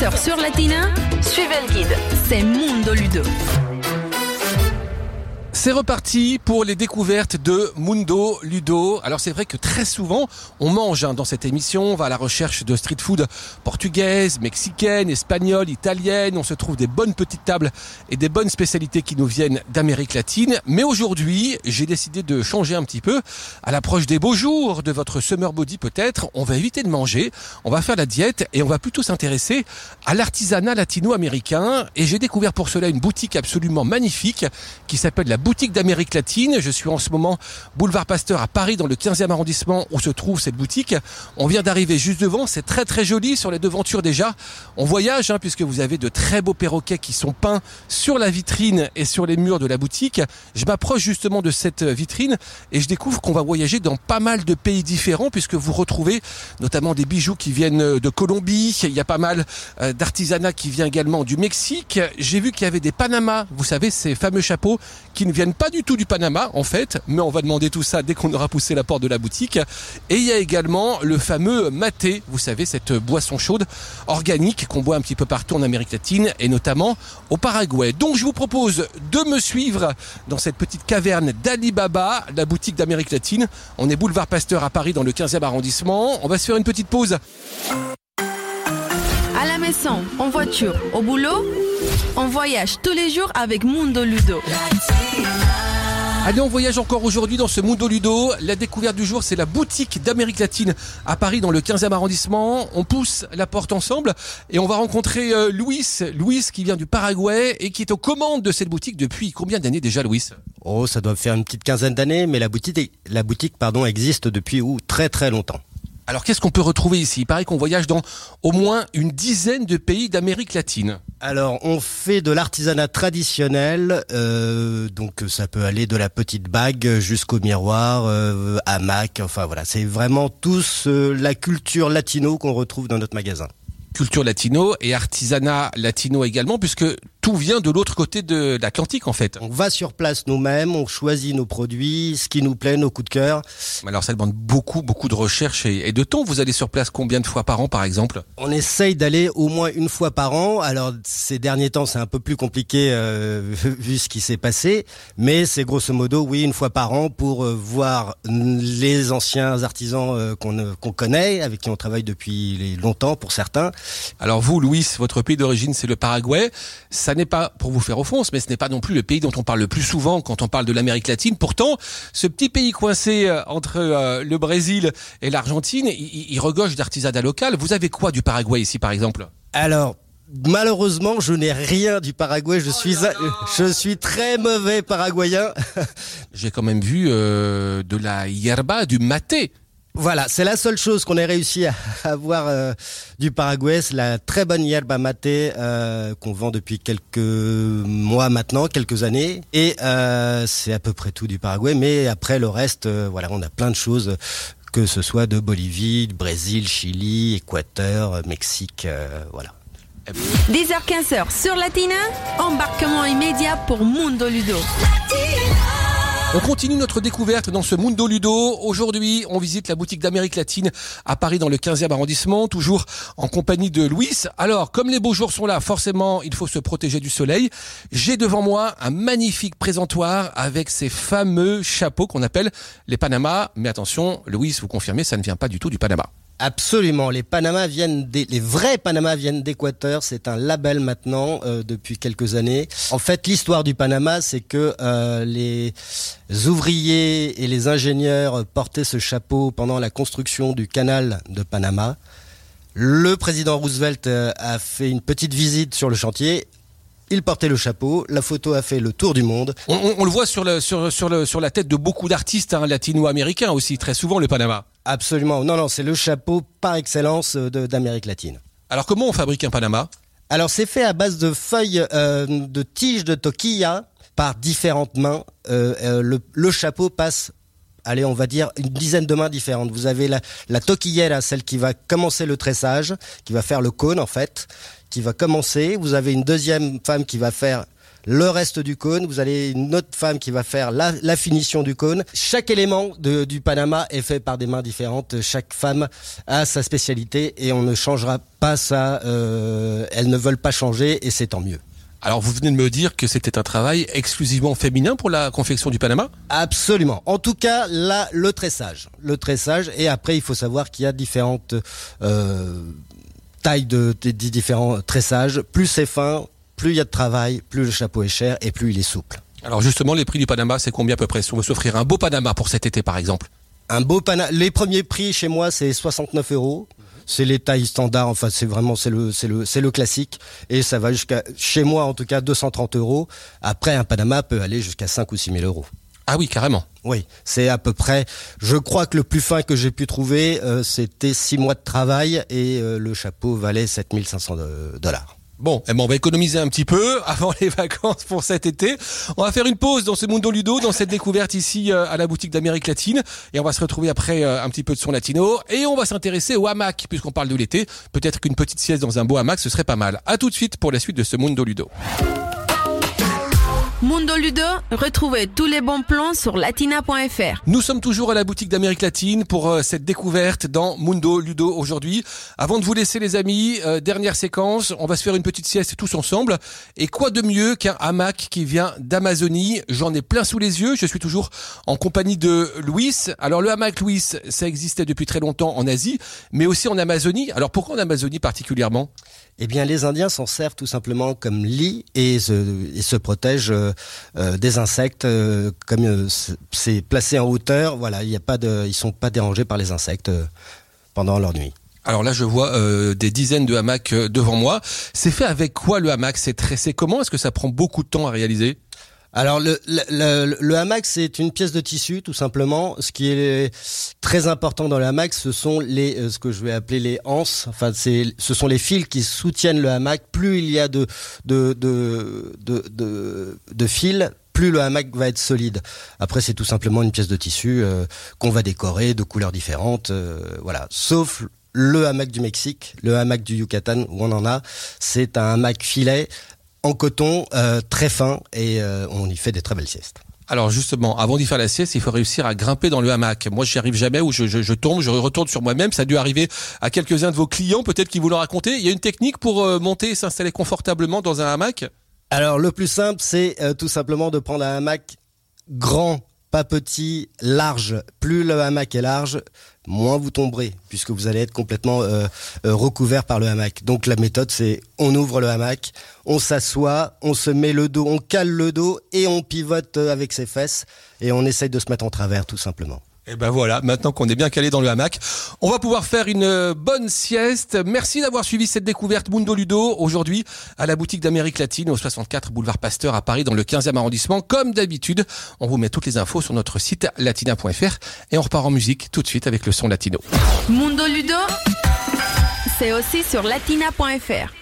15h sur Latina, suivez le guide. C'est Mundo Ludo. C'est reparti pour les découvertes de Mundo Ludo. Alors c'est vrai que très souvent on mange hein, dans cette émission, on va à la recherche de street food portugaise, mexicaine, espagnole, italienne, on se trouve des bonnes petites tables et des bonnes spécialités qui nous viennent d'Amérique latine. Mais aujourd'hui j'ai décidé de changer un petit peu. À l'approche des beaux jours de votre summer body peut-être, on va éviter de manger, on va faire la diète et on va plutôt s'intéresser à l'artisanat latino-américain. Et j'ai découvert pour cela une boutique absolument magnifique qui s'appelle la boutique d'Amérique latine. Je suis en ce moment boulevard Pasteur à Paris dans le 15e arrondissement où se trouve cette boutique. On vient d'arriver juste devant, c'est très très joli sur les devantures déjà. On voyage hein, puisque vous avez de très beaux perroquets qui sont peints sur la vitrine et sur les murs de la boutique. Je m'approche justement de cette vitrine et je découvre qu'on va voyager dans pas mal de pays différents puisque vous retrouvez notamment des bijoux qui viennent de Colombie, il y a pas mal euh, d'artisanat qui vient également du Mexique. J'ai vu qu'il y avait des Panamas, vous savez ces fameux chapeaux qui ne pas du tout du Panama en fait, mais on va demander tout ça dès qu'on aura poussé la porte de la boutique. Et il y a également le fameux maté, vous savez, cette boisson chaude organique qu'on boit un petit peu partout en Amérique latine et notamment au Paraguay. Donc je vous propose de me suivre dans cette petite caverne d'Alibaba, la boutique d'Amérique latine. On est boulevard Pasteur à Paris dans le 15e arrondissement. On va se faire une petite pause. À la maison, en voiture, au boulot, on voyage tous les jours avec Mundo Ludo. Allez, on voyage encore aujourd'hui dans ce Mundo Ludo. La découverte du jour, c'est la boutique d'Amérique latine à Paris dans le 15e arrondissement. On pousse la porte ensemble et on va rencontrer euh, Louis. Louis qui vient du Paraguay et qui est aux commandes de cette boutique depuis combien d'années déjà, Louis? Oh, ça doit faire une petite quinzaine d'années, mais la boutique, la boutique pardon, existe depuis ou très très longtemps. Alors qu'est-ce qu'on peut retrouver ici? Il paraît qu'on voyage dans au moins une dizaine de pays d'Amérique latine. Alors, on fait de l'artisanat traditionnel, euh, donc ça peut aller de la petite bague jusqu'au miroir, euh, hamac, enfin voilà, c'est vraiment tous euh, la culture latino qu'on retrouve dans notre magasin. Culture latino et artisanat latino également, puisque tout vient de l'autre côté de l'Atlantique en fait. On va sur place nous-mêmes, on choisit nos produits, ce qui nous plaît, nos coups de cœur. Alors ça demande beaucoup, beaucoup de recherche et, de temps. Vous allez sur place combien de fois par an par exemple? On essaye d'aller au moins une fois par an. Alors ces derniers temps c'est un peu plus compliqué euh, vu ce qui s'est passé, mais c'est grosso modo oui une fois par an pour euh, voir les anciens artisans euh, qu'on connaît, avec qui on travaille depuis longtemps pour certains. Alors vous, Louis, votre pays d'origine c'est le Paraguay. Ça n'est pas pour vous faire offense, mais ce n'est pas non plus le pays dont on parle le plus souvent quand on parle de l'Amérique latine. Pourtant, ce petit pays coincé euh, entre euh, le Brésil et l'Argentine, il, il regorge d'artisanat local. Vous avez quoi du Paraguay ici, par exemple? Alors, malheureusement, je n'ai rien du Paraguay. Je suis, un- je suis très mauvais paraguayen. J'ai quand même vu euh, de la yerba, du maté. Voilà, c'est la seule chose qu'on ait réussi à avoir euh, du Paraguay, c'est la très bonne yerba mate euh, qu'on vend depuis quelques mois maintenant, quelques années, et euh, c'est à peu près tout du Paraguay. Mais après le reste, voilà, on a plein de choses, que ce soit de Bolivie, de Brésil, Chili, Équateur, Mexique, voilà. 10h-15h sur Latina, embarquement immédiat pour Mundo Ludo. On continue notre découverte dans ce Mundo Ludo. Aujourd'hui, on visite la boutique d'Amérique latine à Paris dans le 15e arrondissement, toujours en compagnie de Louis. Alors, comme les beaux jours sont là, forcément, il faut se protéger du soleil. J'ai devant moi un magnifique présentoir avec ces fameux chapeaux qu'on appelle les Panamas. Mais attention, Louis, vous confirmez, ça ne vient pas du tout du Panama. Absolument, les Panamas viennent des, les vrais Panamas viennent d'Équateur. C'est un label maintenant euh, depuis quelques années. En fait, l'histoire du Panama, c'est que euh, les ouvriers et les ingénieurs portaient ce chapeau pendant la construction du canal de Panama. Le président Roosevelt euh, a fait une petite visite sur le chantier. Il portait le chapeau. La photo a fait le tour du monde. On, on- on le voit sur, le, sur, sur, le, sur la tête de beaucoup d'artistes hein, latino-américains aussi, très souvent le Panama. Absolument. Non, non, c'est le chapeau par excellence euh, d'Amérique latine. Alors comment on fabrique un Panama? Alors c'est fait à base de feuilles euh, de tiges de toquilla par différentes mains. Euh, euh, le, le chapeau passe, allez, on va dire une dizaine de mains différentes. Vous avez la, la toquillera, celle qui va commencer le tressage, qui va faire le cône en fait, qui va commencer. Vous avez une deuxième femme qui va faire le reste du cône. Vous avez une autre femme qui va faire la, la finition du cône. Chaque élément de, du Panama est fait par des mains différentes. Chaque femme a sa spécialité et on ne changera pas ça. Euh, elles ne veulent pas changer et c'est tant mieux. Alors vous venez de me dire que c'était un travail exclusivement féminin pour la confection du Panama? Absolument. En tout cas, là, le tressage. Le tressage. Et après, il faut savoir qu'il y a différentes euh, tailles de, de, de différents tressages. Plus c'est fin, plus il y a de travail, plus le chapeau est cher et plus il est souple. Alors justement, les prix du Panama, c'est combien à peu près? Si on veut s'offrir un beau Panama pour cet été, par exemple Un beau Panama. Les premiers prix chez moi, c'est 69 euros. C'est les tailles standards. Enfin, c'est vraiment c'est le c'est le c'est le classique et ça va jusqu'à chez moi en tout cas 230 euros. Après, un Panama peut aller jusqu'à 5 ou 6 000 euros. Ah oui, carrément. Oui, c'est à peu près. Je crois que le plus fin que j'ai pu trouver, euh, c'était 6 mois de travail et euh, le chapeau valait 7500 dollars. Bon, eh ben on va économiser un petit peu avant les vacances pour cet été. On va faire une pause dans ce Mundo Ludo, dans cette découverte ici euh, à la boutique d'Amérique latine. Et on va se retrouver après un petit peu de son latino. Et on va s'intéresser au hamac, puisqu'on parle de l'été. Peut-être qu'une petite sieste dans un beau hamac, ce serait pas mal. À tout de suite pour la suite de ce Mundo Ludo. Mundo Ludo, retrouvez tous les bons plans sur latina.fr. Nous sommes toujours à la boutique d'Amérique latine pour euh, cette découverte dans Mundo Ludo aujourd'hui. Avant de vous laisser les amis, euh, dernière séquence, on va se faire une petite sieste tous ensemble. Et quoi de mieux qu'un hamac qui vient d'Amazonie? J'en ai plein sous les yeux. Je suis toujours en compagnie de Louis. Alors le hamac Louis, ça existait depuis très longtemps en Asie, mais aussi en Amazonie. Alors pourquoi en Amazonie particulièrement? Eh bien, les Indiens s'en servent tout simplement comme lit et se, et se protègent euh, euh, des insectes. Euh, comme euh, c'est placé en hauteur, voilà, il a pas de, ils sont pas dérangés par les insectes euh, pendant leur nuit. Alors là, je vois euh, des dizaines de hamacs euh, devant moi. C'est fait avec quoi le hamac? C'est tressé comment? Est-ce que ça prend beaucoup de temps à réaliser? Alors le, le, le, le hamac c'est une pièce de tissu tout simplement. Ce qui est très important dans le hamac, ce sont les euh, ce que je vais appeler les anses. Enfin c'est ce sont les fils qui soutiennent le hamac. Plus il y a de de de de, de, fils, plus le hamac va être solide. Après, c'est tout simplement une pièce de tissu euh, qu'on va décorer de couleurs différentes, euh, voilà. Sauf le hamac du Mexique, le hamac du Yucatan où on en a, c'est un hamac filet en coton euh, très fin et euh, on y fait des très belles siestes. Alors justement, avant d'y faire la sieste, il faut réussir à grimper dans le hamac. Moi, j'y arrive jamais où je, je, je, tombe, je retourne sur moi-même. Ça a dû arriver à quelques-uns de vos clients, peut-être qu'ils vous l'ont raconté. Il y a une technique pour euh, monter et s'installer confortablement dans un hamac? Alors le plus simple, c'est euh, tout simplement de prendre un hamac grand, pas petit, large. Plus le hamac est large, moins vous tomberez, puisque vous allez être complètement euh, euh, recouvert par le hamac. Donc la méthode, c'est on ouvre le hamac, on s'assoit, on se met le dos, on cale le dos et on pivote euh, avec ses fesses et on essaye de se mettre en travers, tout simplement. Et ben voilà, maintenant qu'on est bien calé dans le hamac, on va pouvoir faire une bonne sieste. Merci d'avoir suivi cette découverte Mundo Ludo aujourd'hui à la boutique d'Amérique latine au 64 boulevard Pasteur à Paris dans le 15e arrondissement. Comme d'habitude, on vous met toutes les infos sur notre site latina.fr et on repart en musique tout de suite avec le son latino. Mundo Ludo, c'est aussi sur latina.fr.